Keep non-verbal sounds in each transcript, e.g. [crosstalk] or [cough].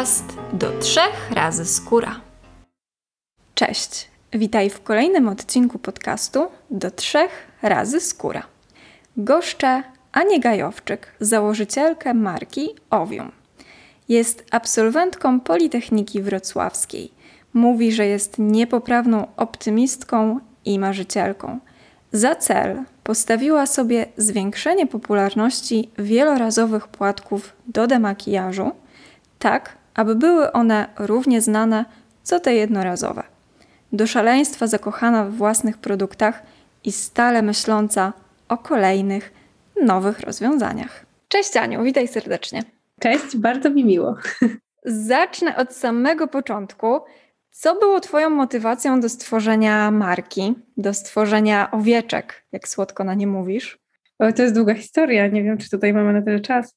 podcast do trzech razy skóra. Cześć, witaj w kolejnym odcinku podcastu do trzech razy skóra. Goszczę Anię Gajowczyk, założycielkę marki Ovium. Jest absolwentką Politechniki Wrocławskiej. Mówi, że jest niepoprawną optymistką i marzycielką. Za cel postawiła sobie zwiększenie popularności wielorazowych płatków do demakijażu, tak aby były one równie znane co te jednorazowe. Do szaleństwa zakochana w własnych produktach i stale myśląca o kolejnych, nowych rozwiązaniach. Cześć Aniu, witaj serdecznie. Cześć, bardzo mi miło. Zacznę od samego początku. Co było Twoją motywacją do stworzenia marki, do stworzenia owieczek, jak słodko na nie mówisz? To jest długa historia, nie wiem, czy tutaj mamy na tyle czas.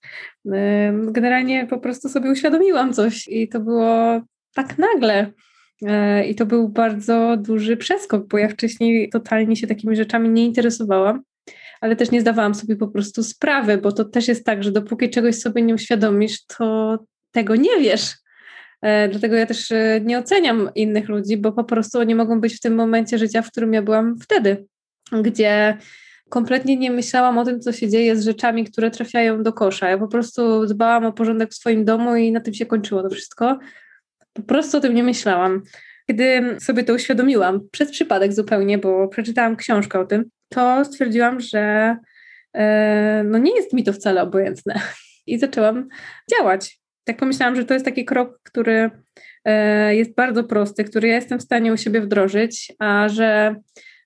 Generalnie po prostu sobie uświadomiłam coś i to było tak nagle. E, I to był bardzo duży przeskok, bo ja wcześniej totalnie się takimi rzeczami nie interesowałam, ale też nie zdawałam sobie po prostu sprawy, bo to też jest tak, że dopóki czegoś sobie nie uświadomisz, to tego nie wiesz. E, dlatego ja też e, nie oceniam innych ludzi, bo po prostu oni mogą być w tym momencie życia, w którym ja byłam wtedy, gdzie kompletnie nie myślałam o tym, co się dzieje z rzeczami, które trafiają do kosza. Ja po prostu dbałam o porządek w swoim domu i na tym się kończyło to wszystko. Po prostu o tym nie myślałam. Kiedy sobie to uświadomiłam, przez przypadek zupełnie, bo przeczytałam książkę o tym, to stwierdziłam, że e, no nie jest mi to wcale obojętne. [laughs] I zaczęłam działać tak pomyślałam, że to jest taki krok, który e, jest bardzo prosty, który ja jestem w stanie u siebie wdrożyć, a że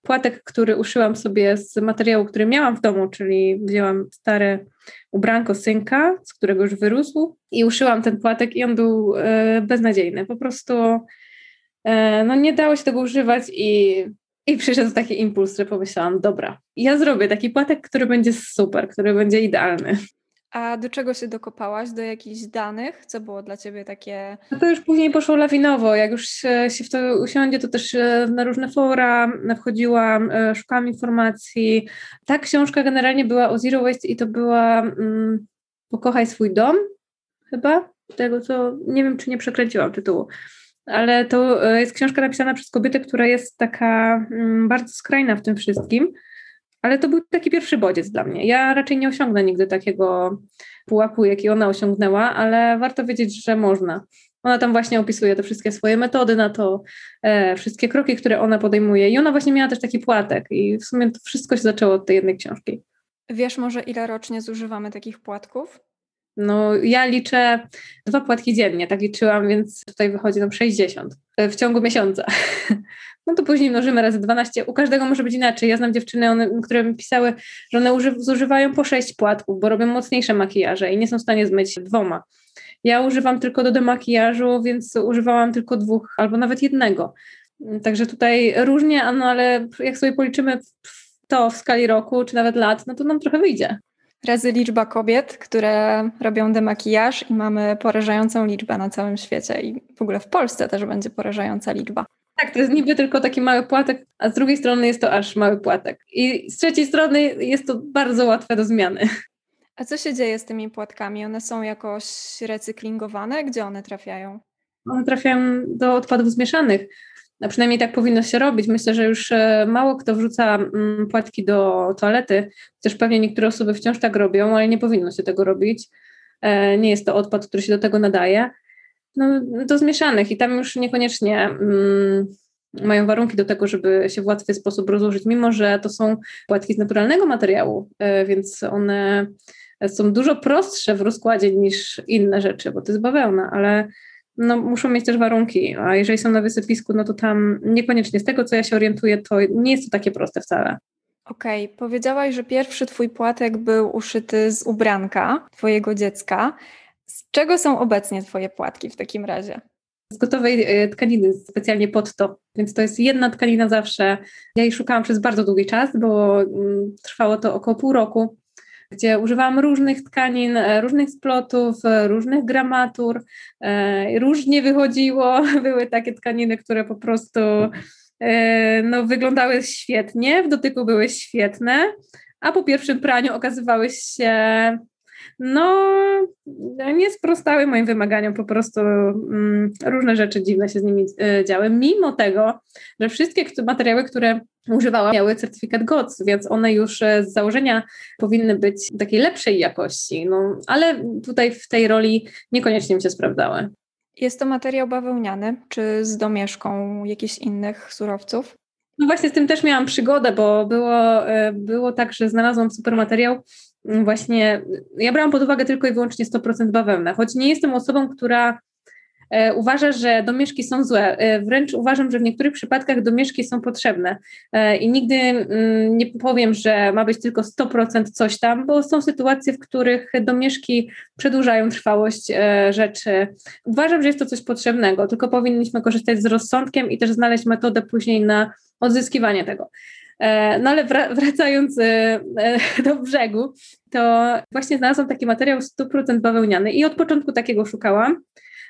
płatek, który uszyłam sobie z materiału, który miałam w domu, czyli wzięłam stare ubranko synka, z którego już wyrósł i uszyłam ten płatek i on był e, beznadziejny. Po prostu e, no nie dało się tego używać i, i przyszedł taki impuls, że pomyślałam, dobra, ja zrobię taki płatek, który będzie super, który będzie idealny. A do czego się dokopałaś? Do jakichś danych? Co było dla ciebie takie. No to już później poszło lawinowo. Jak już się, się w to usiądzie, to też e, na różne fora wchodziłam, e, szukałam informacji. Ta książka generalnie była o Zero Waste i to była um, Pokochaj swój dom, chyba. Tego, co nie wiem, czy nie przekręciłam tytułu. Ale to e, jest książka napisana przez kobietę, która jest taka um, bardzo skrajna w tym wszystkim ale to był taki pierwszy bodziec dla mnie. Ja raczej nie osiągnę nigdy takiego pułapu, jaki ona osiągnęła, ale warto wiedzieć, że można. Ona tam właśnie opisuje te wszystkie swoje metody na to, e, wszystkie kroki, które ona podejmuje. I ona właśnie miała też taki płatek. I w sumie to wszystko się zaczęło od tej jednej książki. Wiesz może, ile rocznie zużywamy takich płatków? No, ja liczę dwa płatki dziennie, tak liczyłam, więc tutaj wychodzi nam 60 w ciągu miesiąca. [laughs] No to później mnożymy razy 12. U każdego może być inaczej. Ja znam dziewczyny, one, które mi pisały, że one uży, zużywają po 6 płatków, bo robią mocniejsze makijaże i nie są w stanie zmyć dwoma. Ja używam tylko do demakijażu, więc używałam tylko dwóch albo nawet jednego. Także tutaj różnie, no ale jak sobie policzymy to w skali roku, czy nawet lat, no to nam trochę wyjdzie razy liczba kobiet, które robią demakijaż i mamy porażającą liczbę na całym świecie i w ogóle w Polsce też będzie porażająca liczba. Tak, to jest niby tylko taki mały płatek, a z drugiej strony jest to aż mały płatek. I z trzeciej strony jest to bardzo łatwe do zmiany. A co się dzieje z tymi płatkami? One są jakoś recyklingowane? Gdzie one trafiają? One trafiają do odpadów zmieszanych. A przynajmniej tak powinno się robić. Myślę, że już e, mało kto wrzuca mm, płatki do toalety, też pewnie niektóre osoby wciąż tak robią, ale nie powinno się tego robić. E, nie jest to odpad, który się do tego nadaje. No, do zmieszanych i tam już niekoniecznie mm, mają warunki do tego, żeby się w łatwy sposób rozłożyć, mimo że to są płatki z naturalnego materiału, e, więc one są dużo prostsze w rozkładzie niż inne rzeczy, bo to jest bawełna, ale no, muszą mieć też warunki, a jeżeli są na wysypisku, no to tam niekoniecznie z tego, co ja się orientuję, to nie jest to takie proste wcale. Okej, okay. powiedziałaś, że pierwszy twój płatek był uszyty z ubranka twojego dziecka. Z czego są obecnie twoje płatki w takim razie? Z gotowej e, tkaniny, specjalnie pod to. Więc to jest jedna tkanina zawsze. Ja jej szukałam przez bardzo długi czas, bo mm, trwało to około pół roku gdzie używałam różnych tkanin, e, różnych splotów, e, różnych gramatur. E, różnie wychodziło. [laughs] Były takie tkaniny, które po prostu no, wyglądały świetnie, w dotyku były świetne, a po pierwszym praniu okazywały się no nie sprostały moim wymaganiom, po prostu mm, różne rzeczy dziwne się z nimi y, działy, mimo tego, że wszystkie materiały, które używałam, miały certyfikat GOTS, więc one już e, z założenia powinny być takiej lepszej jakości, no ale tutaj w tej roli niekoniecznie mi się sprawdzały. Jest to materiał bawełniany, czy z domieszką jakichś innych surowców? No właśnie z tym też miałam przygodę, bo było, e, było tak, że znalazłam super materiał. Mm, właśnie ja brałam pod uwagę tylko i wyłącznie 100% bawełnę, choć nie jestem osobą, która E, uważa, że domieszki są złe. E, wręcz uważam, że w niektórych przypadkach domieszki są potrzebne e, i nigdy mm, nie powiem, że ma być tylko 100% coś tam, bo są sytuacje, w których domieszki przedłużają trwałość rzeczy. Uważam, że jest to coś potrzebnego, tylko powinniśmy korzystać z rozsądkiem i też znaleźć metodę później na odzyskiwanie tego. No ale wracając do brzegu, to właśnie znalazłam taki materiał 100% bawełniany i od początku takiego szukałam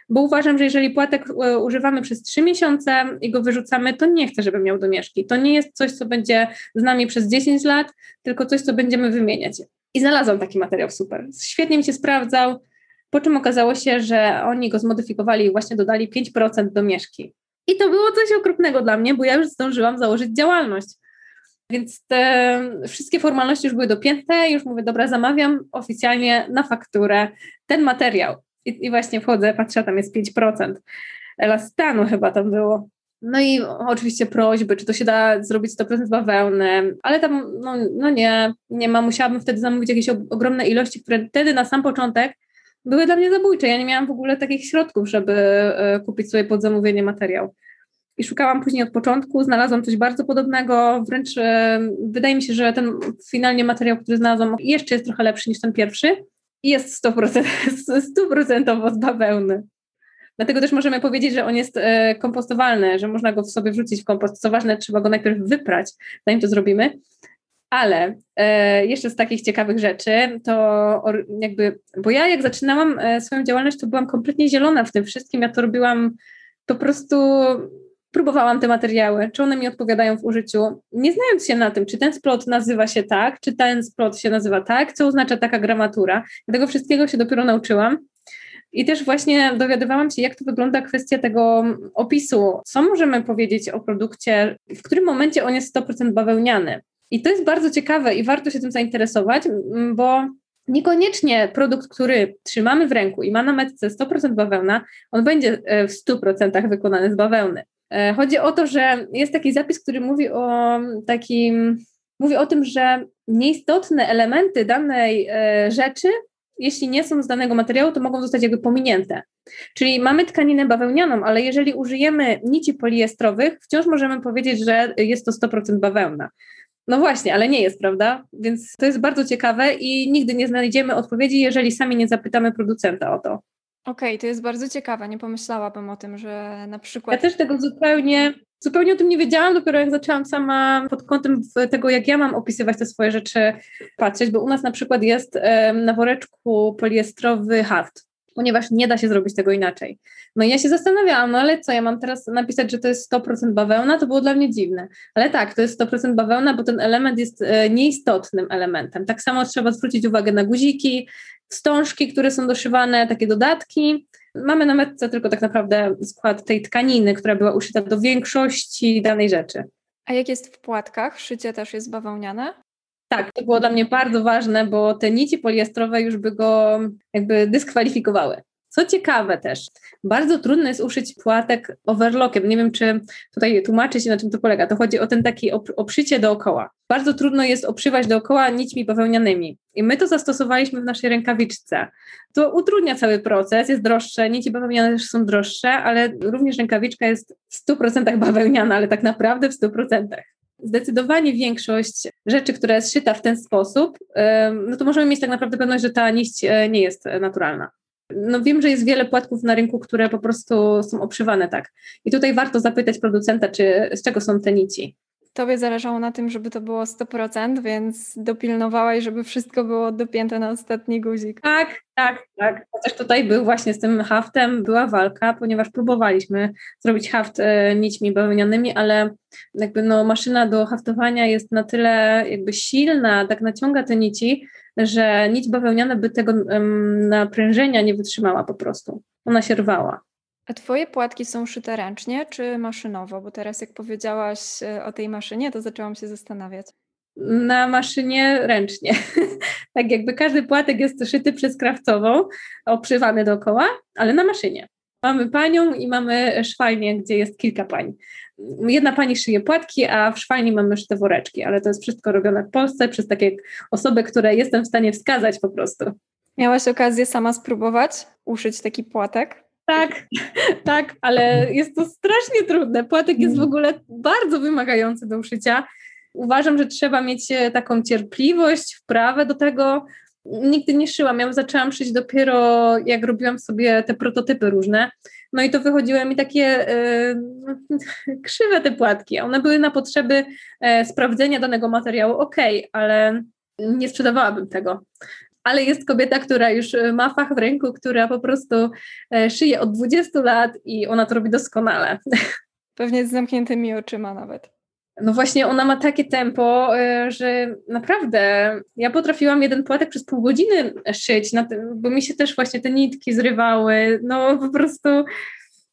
bo uważam, że jeżeli płatek e, używamy przez trzy miesiące i go wyrzucamy, to nie chcę, żeby miał domieszki. To nie jest coś, co będzie z nami przez 10 lat, tylko coś, co będziemy wymieniać. I znalazłam taki materiał super. Świetnie mi się sprawdzał, po czym okazało się, że oni go zmodyfikowali i właśnie dodali 5% domieszki. I to było coś okropnego dla mnie, bo ja już zdążyłam założyć działalność. Więc te wszystkie formalności już były dopięte, już mówię, dobra, zamawiam oficjalnie na fakturę ten materiał. I, I, właśnie wchodzę, patrzę, tam jest 5% elastanu chyba tam było. No i oczywiście prośby, czy to się da zrobić 100% bawełny, ale tam no, no nie, nie ma, musiałabym wtedy zamówić jakieś ogromne ilości, które wtedy na sam początek były dla mnie zabójcze. Ja nie miałam w ogóle takich środków, żeby e, kupić sobie pod zamówienie materiał. I szukałam później od początku, znalazłam coś bardzo podobnego, wręcz e, wydaje mi się, że ten finalnie materiał, który znalazłam, jeszcze jest trochę lepszy niż ten pierwszy i jest 100%, [laughs] stuprocentowo z bawełny. Dlatego też możemy powiedzieć, że on jest e, kompostowalny, że można go w sobie wrzucić w kompost. Co ważne, trzeba go najpierw wyprać, zanim to zrobimy. Ale e, jeszcze z takich ciekawych rzeczy, to jakby, bo ja jak zaczynałam swoją działalność, to byłam kompletnie zielona w tym wszystkim. Ja to robiłam po prostu próbowałam te materiały, czy one mi odpowiadają w użyciu, nie znając się na tym, czy ten splot nazywa się tak, czy ten splot się nazywa tak, co oznacza taka gramatura. Tego wszystkiego się dopiero nauczyłam. I też właśnie dowiadywałam się, jak to wygląda kwestia tego opisu. Co możemy powiedzieć o produkcie, w którym momencie on jest 100% bawełniany. I to jest bardzo ciekawe i warto się tym zainteresować, bo niekoniecznie produkt, który trzymamy w ręku i ma na metce 100% bawełna, on będzie e, w 100% wykonany z bawełny. E, chodzi o to, że jest taki zapis, który mówi o takim, mówi o tym, że nieistotne elementy danej e, rzeczy, jeśli nie są z danego materiału, to mogą zostać jakby pominięte. Czyli mamy tkaninę bawełnianą, ale jeżeli użyjemy nici poliestrowych, wciąż możemy powiedzieć, że jest to 100% bawełna. No właśnie, ale nie jest, prawda? Więc to jest bardzo ciekawe i nigdy nie znajdziemy odpowiedzi, jeżeli sami nie zapytamy producenta o to. Okej, okay, to jest bardzo ciekawe. Nie pomyślałabym o tym, że na przykład. Ja też tego zupełnie, zupełnie o tym nie wiedziałam, dopiero jak zaczęłam sama pod kątem tego, jak ja mam opisywać te swoje rzeczy patrzeć, bo u nas na przykład jest na woreczku poliestrowy haft ponieważ nie da się zrobić tego inaczej. No i ja się zastanawiałam, no ale co, ja mam teraz napisać, że to jest 100% bawełna? To było dla mnie dziwne. Ale tak, to jest 100% bawełna, bo ten element jest e, nieistotnym elementem. Tak samo trzeba zwrócić uwagę na guziki, wstążki, które są doszywane, takie dodatki. Mamy na metce tylko tak naprawdę skład tej tkaniny, która była uszyta do większości danej rzeczy. A jak jest w płatkach? Szycie też jest bawełniane? Tak, to było dla mnie bardzo ważne, bo te nici poliestrowe już by go jakby dyskwalifikowały. Co ciekawe też, bardzo trudno jest uszyć płatek overlockiem. Nie wiem, czy tutaj tłumaczy się, na czym to polega. To chodzi o ten taki obszycie dookoła. Bardzo trudno jest obszywać dookoła nićmi bawełnianymi. I my to zastosowaliśmy w naszej rękawiczce. To utrudnia cały proces, jest droższe, nici bawełniane też są droższe, ale również rękawiczka jest w 100% bawełniana, ale tak naprawdę w 100% zdecydowanie większość rzeczy, która jest szyta w ten sposób, no to możemy mieć tak naprawdę pewność, że ta niść e, nie jest naturalna. No wiem, że jest wiele płatków na rynku, które po prostu są obszywane tak. I tutaj warto zapytać producenta, czy z czego są te nici. Tobie zależało na tym, żeby to było 100%, więc dopilnowałaś, żeby wszystko było dopięte na ostatni guzik. Tak, tak, tak. Chociaż tutaj był właśnie z tym haftem, była walka, ponieważ próbowaliśmy zrobić haft e, nićmi bawełnianymi, ale jakby no maszyna do haftowania jest na tyle jakby silna, tak naciąga te nici, że nić bawełniana by tego um, naprężenia nie wytrzymała po prostu. Ona się rwała. A twoje płatki są szyte ręcznie czy maszynowo? Bo teraz jak powiedziałaś e, o tej maszynie, to zaczęłam się zastanawiać. Na maszynie ręcznie. [laughs] tak jakby każdy płatek jest szyty przez krawcową, oprzywany dookoła, ale na maszynie. Mamy panią i mamy szwalnię, gdzie jest kilka pań. Jedna pani szyje płatki, a w szwalni mamy szyte woreczki, ale to jest wszystko robione w Polsce przez takie osoby, które jestem w stanie wskazać po prostu. Miałaś okazję sama spróbować uszyć taki płatek? Tak, [laughs] tak, ale jest to strasznie trudne. Płatek jest w mm. ogóle bardzo wymagający do uszycia. Uważam, że trzeba mieć e, taką cierpliwość, wprawę do tego. Nigdy nie szyłam. Ja zaczęłam szyć dopiero jak robiłam sobie te prototypy różne. No i to wychodziły mi takie e, [laughs] krzywe te płatki. One były na potrzeby e, sprawdzenia danego materiału, ok, ale nie sprzedawałabym tego ale jest kobieta, która już e, ma fach w ręku, która po prostu szyje od 20 lat i ona to robi doskonale. [laughs] Pewnie z zamkniętymi oczyma nawet. No właśnie, ona ma takie tempo, e, że naprawdę ja potrafiłam jeden płatek przez pół godziny szyć, bo mi się też właśnie te nitki zrywały. No po prostu,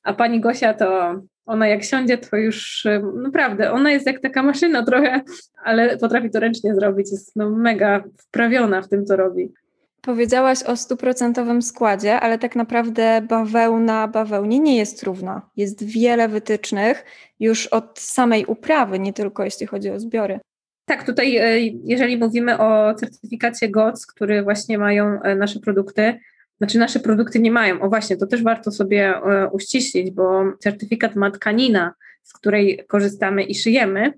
a pani Gosia to ona jak siądzie, to już naprawdę, ona jest jak taka maszyna trochę, ale potrafi to ręcznie zrobić, jest no mega wprawiona w tym, co robi. Powiedziałaś o stuprocentowym składzie, ale tak naprawdę bawełna bawełnie nie jest równa. Jest wiele wytycznych już od samej uprawy, nie tylko jeśli chodzi o zbiory. Tak, tutaj e, jeżeli mówimy o certyfikacie GOTS, który właśnie mają e, nasze produkty, znaczy nasze produkty nie mają, o właśnie, to też warto sobie e, uściślić, bo certyfikat ma tkanina, z której korzystamy i szyjemy,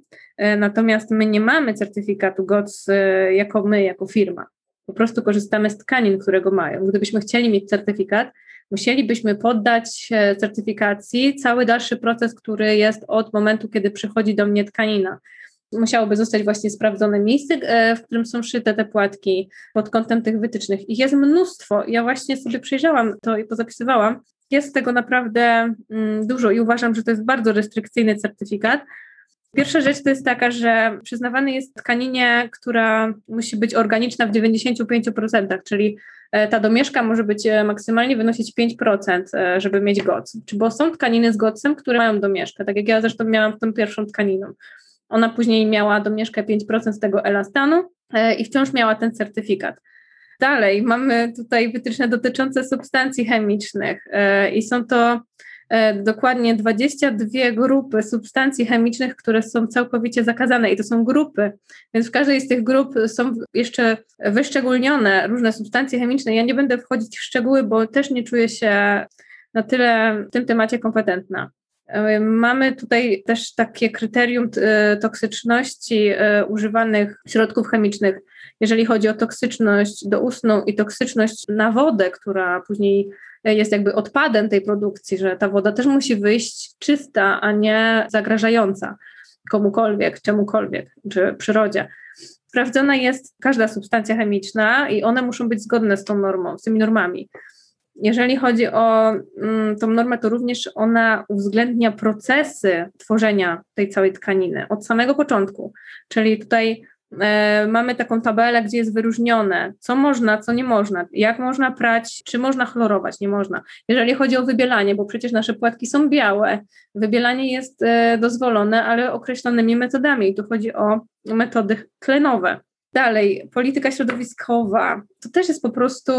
natomiast my nie mamy certyfikatu GOTS jako my, jako firma po prostu korzystamy z tkanin, którego mają. Gdybyśmy chcieli mieć certyfikat, musielibyśmy poddać certyfikacji cały dalszy proces, który jest od momentu, kiedy przychodzi do mnie tkanina. Musiałoby zostać właśnie sprawdzone miejsce, e, w którym są szyte te płatki pod kątem tych wytycznych. Ich jest mnóstwo. Ja właśnie sobie przejrzałam to i pozapisywałam. Jest tego naprawdę mm, dużo i uważam, że to jest bardzo restrykcyjny certyfikat, Pierwsza rzecz to jest taka, że przyznawany jest tkaninie, która musi być organiczna w 95%, czyli e, ta domieszka może być e, maksymalnie wynosić 5%, e, żeby mieć goc. Bo są tkaniny z gocem, które mają domieszkę, tak jak ja zresztą miałam tą pierwszą tkaniną. Ona później miała domieszkę 5% z tego elastanu i wciąż miała ten certyfikat. Dalej mamy tutaj wytyczne dotyczące substancji chemicznych i są to dokładnie 22 grupy substancji chemicznych, które są całkowicie zakazane i to są grupy, więc w każdej z tych grup są jeszcze wyszczególnione różne substancje chemiczne. Ja nie będę wchodzić w szczegóły, bo też nie czuję się na tyle w tym temacie kompetentna. E, mamy tutaj też takie kryterium e, toksyczności używanych środków chemicznych, jeżeli chodzi o toksyczność do usnu i toksyczność na wodę, która później jest jakby odpadem tej produkcji, że ta woda też musi wyjść czysta, a nie zagrażająca komukolwiek, czemukolwiek, czy przyrodzie. Sprawdzona jest każda substancja chemiczna i one muszą być zgodne z tą normą, z tymi normami. Jeżeli chodzi o mm, tą normę, to również ona uwzględnia procesy tworzenia tej całej tkaniny od samego początku. Czyli tutaj mamy taką tabelę, gdzie jest wyróżnione, co można, co nie można, jak można prać, czy można chlorować, nie można. Jeżeli chodzi o wybielanie, bo przecież nasze płatki są białe, wybielanie jest e, dozwolone, ale określonymi metodami. Tu chodzi o metody tlenowe. Dalej, polityka środowiskowa. To też jest po prostu,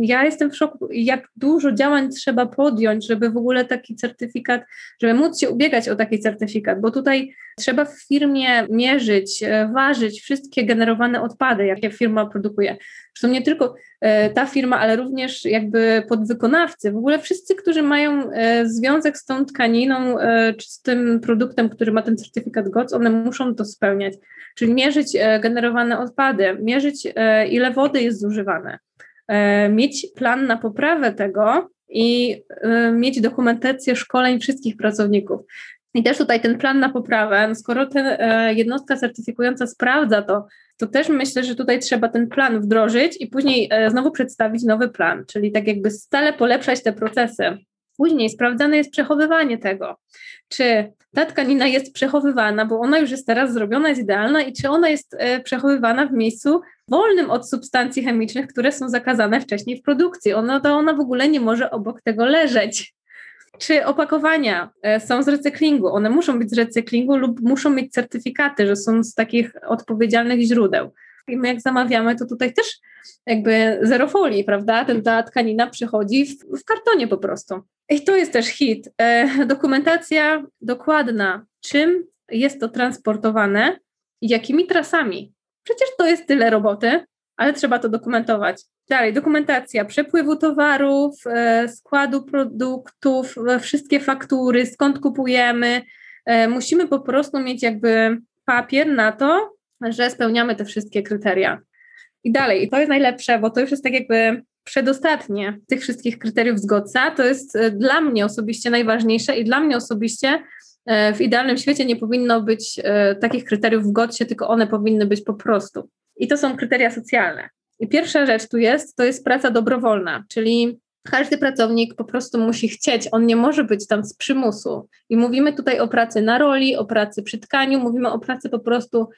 ja jestem w szoku, jak dużo działań trzeba podjąć, żeby w ogóle taki certyfikat, żeby móc się ubiegać o taki certyfikat, bo tutaj trzeba w firmie mierzyć, e, ważyć wszystkie generowane odpady, jakie firma produkuje. Zresztą nie tylko e, ta firma, ale również jakby podwykonawcy, w ogóle wszyscy, którzy mają e, związek z tą tkaniną czy z tym produktem, który ma ten certyfikat GOTS, one muszą to spełniać czyli mierzyć generowane odpady, mierzyć ile wody jest zużywane, e, mieć plan na poprawę tego i mieć dokumentację szkoleń wszystkich pracowników. I też tutaj ten plan na poprawę, no skoro ten jednostka certyfikująca sprawdza to, to też myślę, że tutaj trzeba ten plan wdrożyć i później znowu przedstawić nowy plan, czyli tak jakby stale polepszać te procesy. Później sprawdzane jest przechowywanie tego, czy ta tkanina jest przechowywana, bo ona już jest teraz zrobiona, jest idealna i czy ona jest e, przechowywana w miejscu wolnym od substancji chemicznych, które są zakazane wcześniej w produkcji. Ona, to ona w ogóle nie może obok tego leżeć. Czy opakowania e, są z recyklingu? One muszą być z recyklingu lub muszą mieć certyfikaty, że są z takich odpowiedzialnych źródeł. I my jak zamawiamy, to tutaj też jakby zero folii, prawda? Ten, ta tkanina przychodzi w, w kartonie po prostu. I to jest też hit. E, dokumentacja dokładna, czym jest to transportowane i jakimi trasami. Przecież to jest tyle roboty, ale trzeba to dokumentować. Dalej, dokumentacja przepływu towarów, e, składu produktów, e, wszystkie faktury, skąd kupujemy. Musimy po prostu mieć jakby papier na to, że spełniamy te wszystkie kryteria. I dalej, i to jest najlepsze, bo to już jest tak jakby przedostatnie tych wszystkich kryteriów zgodca. To jest dla mnie osobiście najważniejsze i dla mnie osobiście w idealnym świecie nie powinno być takich kryteriów w GOTS-ie, tylko one powinny być po prostu. I to są kryteria socjalne. I pierwsza rzecz tu jest, to jest praca dobrowolna, czyli każdy pracownik po prostu musi chcieć, on nie może być tam z przymusu. I mówimy tutaj o pracy na roli, o pracy przy tkaniu, mówimy o pracy po prostu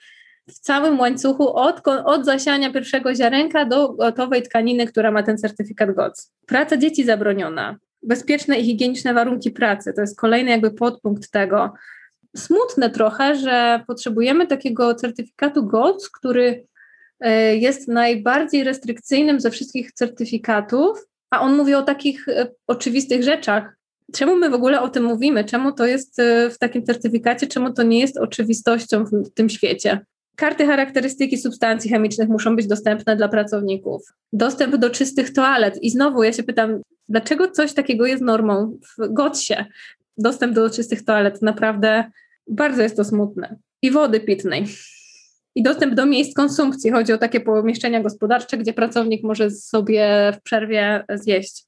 w całym łańcuchu od, od zasiania pierwszego ziarenka do gotowej tkaniny, która ma ten certyfikat GOTS. Praca dzieci zabroniona, bezpieczne i higieniczne warunki pracy, to jest kolejny jakby podpunkt tego. Smutne trochę, że potrzebujemy takiego certyfikatu GOTS, który E, jest najbardziej restrykcyjnym ze wszystkich certyfikatów, a on mówi o takich e, oczywistych rzeczach. Czemu my w ogóle o tym mówimy? Czemu to jest e, w takim certyfikacie? Czemu to nie jest oczywistością w tym świecie? Karty charakterystyki substancji chemicznych muszą być dostępne dla pracowników. Dostęp do czystych toalet. I znowu ja się pytam, dlaczego coś takiego jest normą w GOTS-ie? Dostęp do czystych toalet. Naprawdę bardzo jest to smutne. I wody pitnej i dostęp do miejsc konsumpcji. Chodzi o takie pomieszczenia gospodarcze, gdzie pracownik może sobie w przerwie zjeść.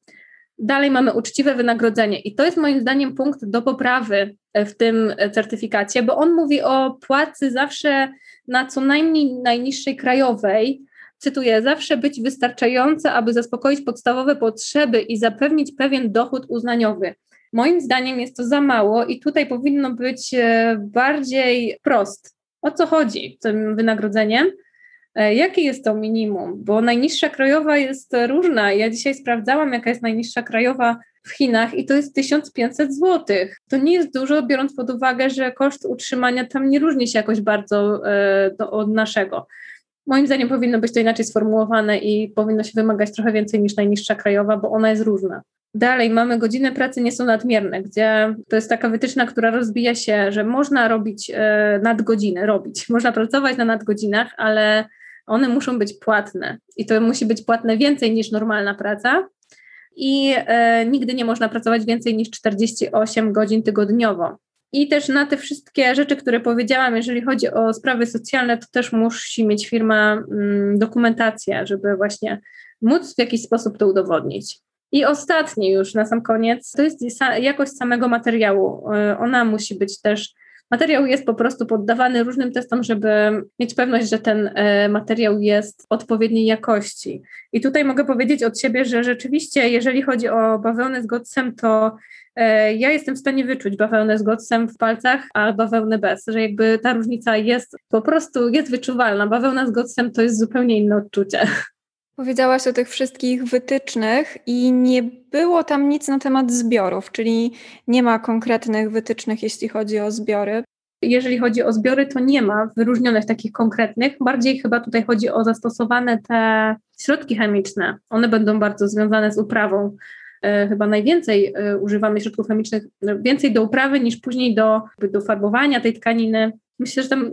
Dalej mamy uczciwe wynagrodzenie i to jest moim zdaniem punkt do poprawy w tym certyfikacie, bo on mówi o płacy zawsze na co najmniej najniższej krajowej, cytuję, zawsze być wystarczające, aby zaspokoić podstawowe potrzeby i zapewnić pewien dochód uznaniowy. Moim zdaniem jest to za mało i tutaj powinno być e, bardziej prost. O co chodzi tym wynagrodzeniem, e, jakie jest to minimum, bo najniższa krajowa jest różna. Ja dzisiaj sprawdzałam, jaka jest najniższa krajowa w Chinach i to jest 1500 zł. To nie jest dużo, biorąc pod uwagę, że koszt utrzymania tam nie różni się jakoś bardzo e, od naszego. Moim zdaniem powinno być to inaczej sformułowane i powinno się wymagać trochę więcej niż najniższa krajowa, bo ona jest różna. Dalej mamy godziny pracy nie są nadmierne, gdzie to jest taka wytyczna, która rozbija się, że można robić e, nadgodziny, robić, [laughs] można pracować na nadgodzinach, ale one muszą być płatne i to musi być płatne więcej niż normalna praca i e, nigdy nie można pracować więcej niż 48 godzin tygodniowo. I też na te wszystkie rzeczy, które powiedziałam, jeżeli chodzi o sprawy socjalne, to też musi mieć firma mm, dokumentację, żeby właśnie móc w jakiś sposób to udowodnić. I ostatnie już na sam koniec, to jest jakość samego materiału. E, ona musi być też, materiał jest po prostu poddawany różnym testom, żeby mieć pewność, że ten e, materiał jest odpowiedniej jakości. I tutaj mogę powiedzieć od siebie, że rzeczywiście, jeżeli chodzi o bawełnę z godsem, to ja jestem w stanie wyczuć bawełnę z godsem w palcach, a bawełnę bez, że jakby ta różnica jest po prostu, jest wyczuwalna. Bawełna z godsem to jest zupełnie inne odczucie. Powiedziałaś o tych wszystkich wytycznych i nie było tam nic na temat zbiorów, czyli nie ma konkretnych wytycznych, jeśli chodzi o zbiory. Jeżeli chodzi o zbiory, to nie ma wyróżnionych takich konkretnych. Bardziej chyba tutaj chodzi o zastosowane te środki chemiczne. One będą bardzo związane z uprawą. E, chyba najwięcej e, używamy środków chemicznych, więcej do uprawy niż później do, do farbowania tej tkaniny. Myślę, że tam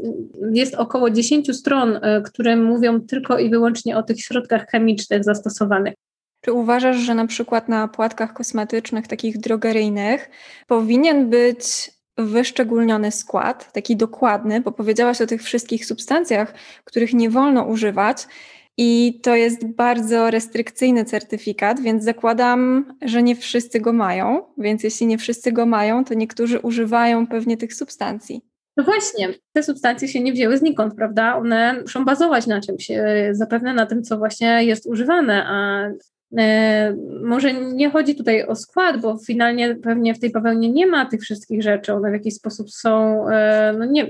jest około 10 stron, e, które mówią tylko i wyłącznie o tych środkach chemicznych zastosowanych. Czy uważasz, że na przykład na płatkach kosmetycznych, takich drogeryjnych, powinien być wyszczególniony skład, taki dokładny, bo powiedziałaś o tych wszystkich substancjach, których nie wolno używać, i to jest bardzo restrykcyjny certyfikat, więc zakładam, że nie wszyscy go mają. Więc jeśli nie wszyscy go mają, to niektórzy używają pewnie tych substancji. No właśnie, te substancje się nie wzięły znikąd, prawda? One muszą bazować na czymś, e, zapewne na tym, co właśnie jest używane, a E, może nie chodzi tutaj o skład, bo finalnie pewnie w tej bawełnie nie ma tych wszystkich rzeczy. One w jakiś sposób są, e, no nie,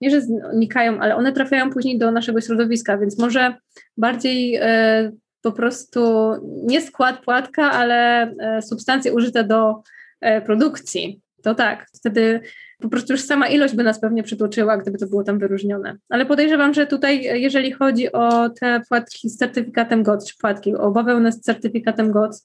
nie że znikają, ale one trafiają później do naszego środowiska, więc może bardziej e, po prostu nie skład płatka, ale substancje użyte do produkcji. To tak, wtedy po prostu już sama ilość by nas pewnie przytłoczyła, gdyby to było tam wyróżnione. Ale podejrzewam, że tutaj, jeżeli chodzi o te płatki z certyfikatem GOTS, czy płatki o bawełnę z certyfikatem GOTS,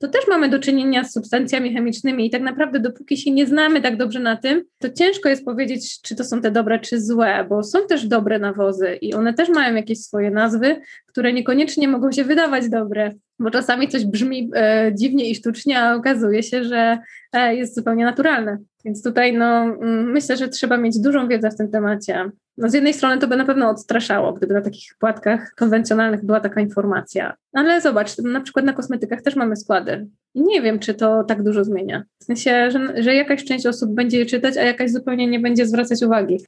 to też mamy do czynienia z substancjami chemicznymi i tak naprawdę dopóki się nie znamy tak dobrze na tym, to ciężko jest powiedzieć, czy to są te dobre, czy złe, bo są też dobre nawozy i one też mają jakieś swoje nazwy, które niekoniecznie mogą się wydawać dobre, bo czasami coś brzmi e, dziwnie i sztucznie, a okazuje się, że e, jest zupełnie naturalne. Więc tutaj no, mm, myślę, że trzeba mieć dużą wiedzę w tym temacie. No, z jednej strony to by na pewno odstraszało, gdyby na takich płatkach konwencjonalnych była taka informacja. Ale zobacz, na przykład na kosmetykach też mamy składy. Nie wiem, czy to tak dużo zmienia. W sensie, że, że jakaś część osób będzie je czytać, a jakaś zupełnie nie będzie zwracać uwagi.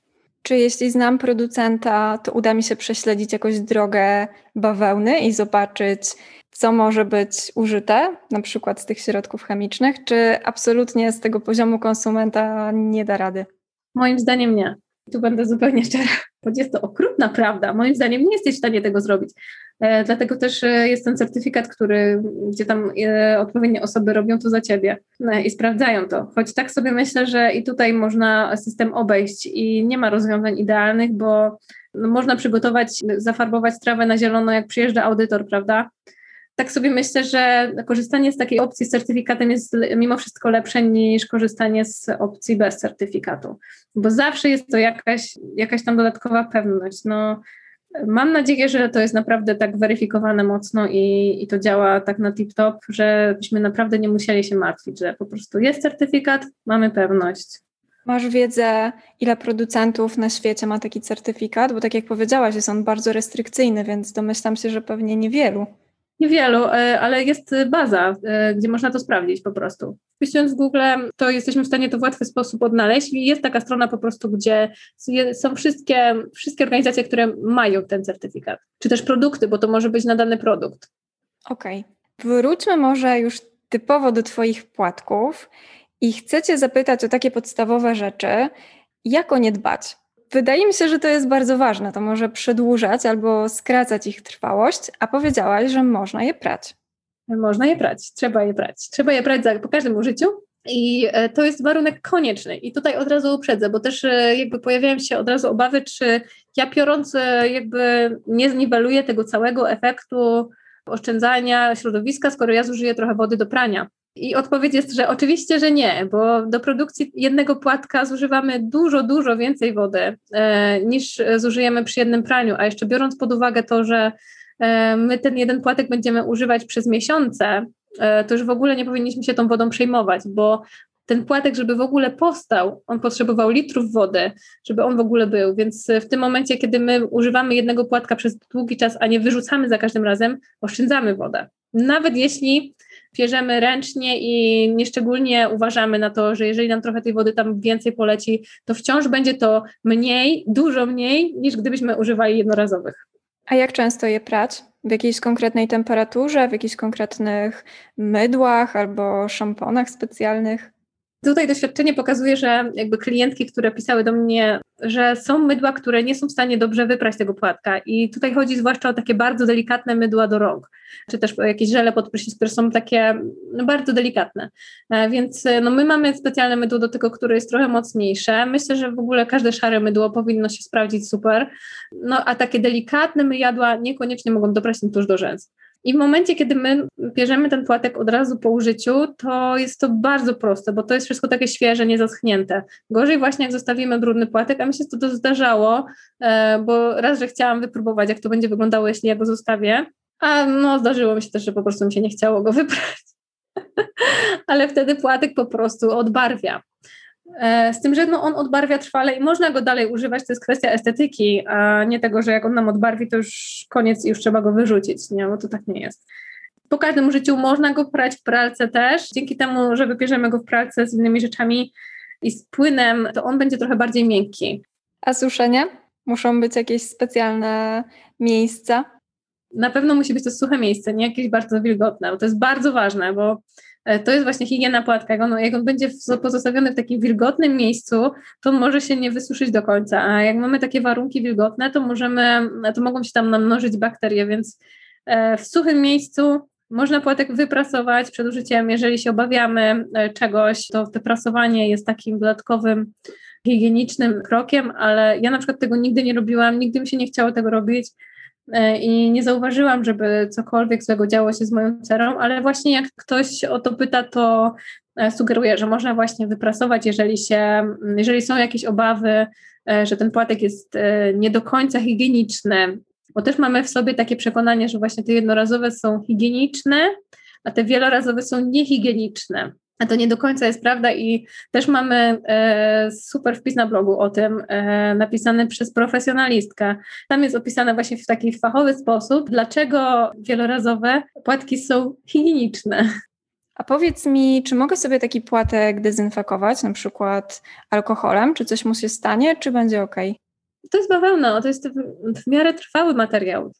Czy jeśli znam producenta, to uda mi się prześledzić jakąś drogę bawełny i zobaczyć, co może być użyte, na przykład z tych środków chemicznych, czy absolutnie z tego poziomu konsumenta nie da rady? Moim zdaniem nie. Tu będę zupełnie szczera, bo jest to okrutna prawda. Moim zdaniem nie jesteś w stanie tego zrobić. E, dlatego też e, jest ten certyfikat, który, gdzie tam e, odpowiednie osoby robią to za ciebie i sprawdzają to. Choć tak sobie myślę, że i tutaj można system obejść i nie ma rozwiązań idealnych, bo no, można przygotować, zafarbować trawę na zielono, jak przyjeżdża audytor, prawda? Tak sobie myślę, że korzystanie z takiej opcji z certyfikatem jest mimo wszystko lepsze niż korzystanie z opcji bez certyfikatu, bo zawsze jest to jakaś, jakaś tam dodatkowa pewność. No, mam nadzieję, że to jest naprawdę tak weryfikowane mocno i, i to działa tak na tip-top, żebyśmy naprawdę nie musieli się martwić, że po prostu jest certyfikat, mamy pewność. Masz wiedzę, ile producentów na świecie ma taki certyfikat? Bo tak jak powiedziałaś, jest on bardzo restrykcyjny, więc domyślam się, że pewnie niewielu. Niewielu, e, ale jest baza, e, gdzie można to sprawdzić po prostu. Wpisując w Google, to jesteśmy w stanie to w łatwy sposób odnaleźć i jest taka strona po prostu, gdzie są wszystkie, wszystkie organizacje, które mają ten certyfikat, czy też produkty, bo to może być na dany produkt. Okej. Okay. Wróćmy może już typowo do Twoich płatków i chcę Cię zapytać o takie podstawowe rzeczy. Jak o nie dbać? Wydaje mi się, że to jest bardzo ważne. To może przedłużać albo skracać ich trwałość, a powiedziałaś, że można je prać. Można je prać, trzeba je prać. Trzeba je prać za, po każdym użyciu i e, to jest warunek konieczny. I tutaj od razu uprzedzę, bo też e, jakby pojawiają się od razu obawy, czy ja piorąc e, jakby nie zniweluję tego całego efektu oszczędzania środowiska, skoro ja zużyję trochę wody do prania. I odpowiedź jest, że oczywiście, że nie, bo do produkcji jednego płatka zużywamy dużo, dużo więcej wody e, niż zużyjemy przy jednym praniu, a jeszcze biorąc pod uwagę to, że e, my ten jeden płatek będziemy używać przez miesiące, e, to już w ogóle nie powinniśmy się tą wodą przejmować, bo ten płatek, żeby w ogóle powstał, on potrzebował litrów wody, żeby on w ogóle był. Więc w tym momencie, kiedy my używamy jednego płatka przez długi czas, a nie wyrzucamy za każdym razem, oszczędzamy wodę. Nawet jeśli pierzemy ręcznie i nieszczególnie uważamy na to, że jeżeli nam trochę tej wody tam więcej poleci, to wciąż będzie to mniej, dużo mniej, niż gdybyśmy używali jednorazowych. A jak często je prać? W jakiejś konkretnej temperaturze, w jakichś konkretnych mydłach albo szamponach specjalnych? Tutaj doświadczenie pokazuje, że jakby klientki, które pisały do mnie, że są mydła, które nie są w stanie dobrze wyprać tego płatka i tutaj chodzi zwłaszcza o takie bardzo delikatne mydła do rąk, czy też jakieś żele pod prysznic, które są takie no, bardzo delikatne, e, więc no, my mamy specjalne mydło do tego, które jest trochę mocniejsze. Myślę, że w ogóle każde szare mydło powinno się sprawdzić super, no a takie delikatne myjadła niekoniecznie mogą doprać tym tuż do rzęs. I w momencie, kiedy my bierzemy ten płatek od razu po użyciu, to jest to bardzo proste, bo to jest wszystko takie świeże, niezaschnięte. Gorzej właśnie jak zostawimy brudny płatek, a mi się to, to zdarzało, e, bo raz, że chciałam wypróbować, jak to będzie wyglądało, jeśli ja go zostawię, a no zdarzyło mi się też, że po prostu mi się nie chciało go [laughs] wyprać. Ale wtedy płatek po prostu odbarwia. E, z tym, że no, on odbarwia trwale i można go dalej używać, to jest kwestia estetyki, a nie tego, że jak on nam odbarwi, to już koniec i już trzeba go wyrzucić, nie? bo to tak nie jest. Po każdym użyciu można go prać w pralce też. Dzięki temu, że wybierzemy go w pralce z innymi rzeczami i z płynem, to on będzie trochę bardziej miękki. A suszenie? Muszą być jakieś specjalne miejsca? na pewno musi być to suche miejsce, nie jakieś bardzo wilgotne, bo to jest bardzo ważne, bo to jest właśnie higiena płatka. On, jak on będzie pozostawiony w takim wilgotnym miejscu, to może się nie wysuszyć do końca, a jak mamy takie warunki wilgotne, to możemy, to mogą się tam namnożyć bakterie, więc e, w suchym miejscu można płatek wyprasować przed użyciem, jeżeli się obawiamy e, czegoś, to te prasowanie jest takim dodatkowym higienicznym krokiem, ale ja na przykład tego nigdy nie robiłam, nigdy mi się nie chciało tego robić. e, i nie zauważyłam, żeby cokolwiek złego działo się z moją cerą, ale właśnie jak ktoś o to pyta, to e, sugeruję, że można właśnie wyprasować, jeżeli się, jeżeli są jakieś obawy, że ten płatek jest nie do końca higieniczny, bo też mamy w sobie takie przekonanie, że właśnie te jednorazowe są higieniczne, a te wielorazowe są niehigieniczne. A to nie do końca jest prawda i też mamy e, super wpis na blogu o tym, e, napisany przez profesjonalistkę. Tam jest opisane właśnie w taki fachowy sposób, dlaczego wielorazowe płatki są higieniczne. A powiedz mi, czy mogę sobie taki płatek dezynfekować, na przykład alkoholem? Czy coś mu się stanie, czy będzie ok? To jest bawełna, to jest w miarę trwały materiał.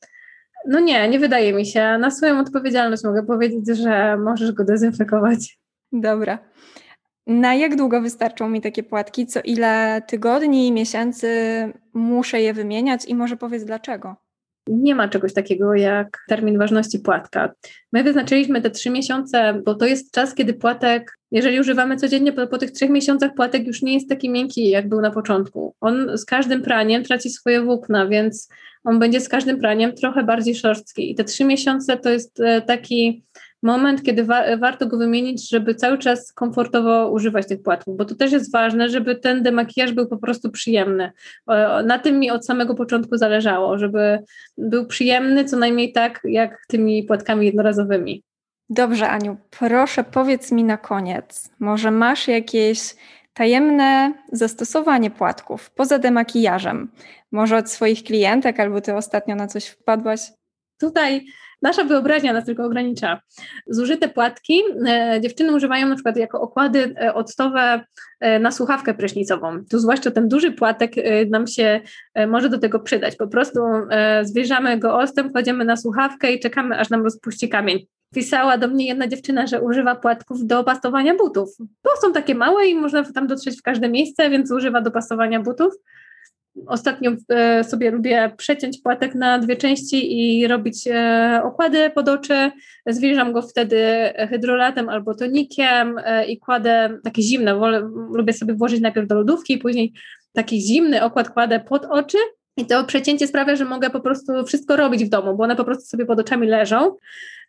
No nie, nie wydaje mi się. Na swoją odpowiedzialność mogę powiedzieć, że możesz go dezynfekować. Dobra. Na jak długo wystarczą mi takie płatki? Co ile tygodni, miesięcy muszę je wymieniać i może powiedz dlaczego? Nie ma czegoś takiego jak termin ważności płatka. My wyznaczyliśmy te trzy miesiące, bo to jest czas, kiedy płatek, jeżeli używamy codziennie, po, po tych trzech miesiącach płatek już nie jest taki miękki, jak był na początku. On z każdym praniem traci swoje włókna, więc on będzie z każdym praniem trochę bardziej szorstki. I te trzy miesiące to jest e, taki moment, kiedy wa warto go wymienić, żeby cały czas komfortowo używać tych płatków, bo to też jest ważne, żeby ten demakijaż był po prostu przyjemny. Na tym mi od samego początku zależało, żeby był przyjemny co najmniej tak, jak tymi płatkami jednorazowymi. Dobrze, Aniu, proszę powiedz mi na koniec, może masz jakieś tajemne zastosowanie płatków poza demakijażem? Może od swoich klientek, albo ty ostatnio na coś wpadłaś? Tutaj nasza wyobraźnia nas tylko ogranicza. Zużyte płatki e, dziewczyny używają na przykład jako okłady e, octowe e, na słuchawkę prysznicową. Tu zwłaszcza ten duży płatek nam się może do tego przydać. Po prostu zwierzamy go ostem, kładziemy na słuchawkę i czekamy, aż nam rozpuści kamień. Pisała do mnie jedna dziewczyna, że używa płatków do pastowania butów. Bo są takie małe i można tam dotrzeć w każde miejsce, więc używa do pastowania butów. Ostatnio e, sobie lubię przeciąć płatek na dwie części i robić e, okłady pod oczy. Zwierzam go wtedy hydrolatem albo tonikiem e, i kładę takie zimne. Wolę, lubię sobie włożyć najpierw do lodówki, później taki zimny okład kładę pod oczy. I to przecięcie sprawia, że mogę po prostu wszystko robić w domu, bo one po prostu sobie pod oczami leżą.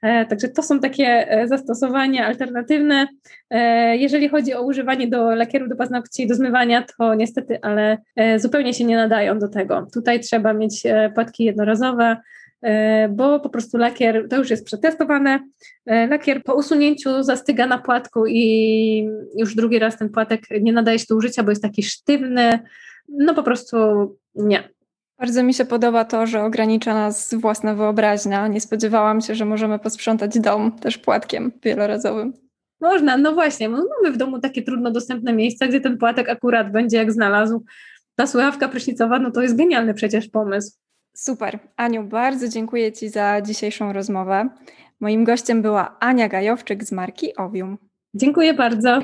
E, także to są takie e, zastosowania alternatywne. E, jeżeli chodzi o używanie do lakieru do paznokci, do zmywania, to niestety, ale zupełnie się nie nadają do tego. Tutaj trzeba mieć płatki jednorazowe, bo po prostu lakier, to już jest przetestowane, lakier po usunięciu zastyga na płatku i już drugi raz ten płatek nie nadaje się do użycia, bo jest taki sztywny, no po prostu nie. Bardzo mi się podoba to, że ogranicza nas własna wyobraźnia. Nie spodziewałam się, że możemy posprzątać dom też płatkiem wielorazowym. Można, no właśnie. Mamy w domu takie trudno dostępne miejsca, gdzie ten płatek akurat będzie jak znalazł. Ta słuchawka prysznicowa, no to jest genialny przecież pomysł. Super. Aniu, bardzo dziękuję Ci za dzisiejszą rozmowę. Moim gościem była Ania Gajowczyk z marki Ovium. Dziękuję bardzo.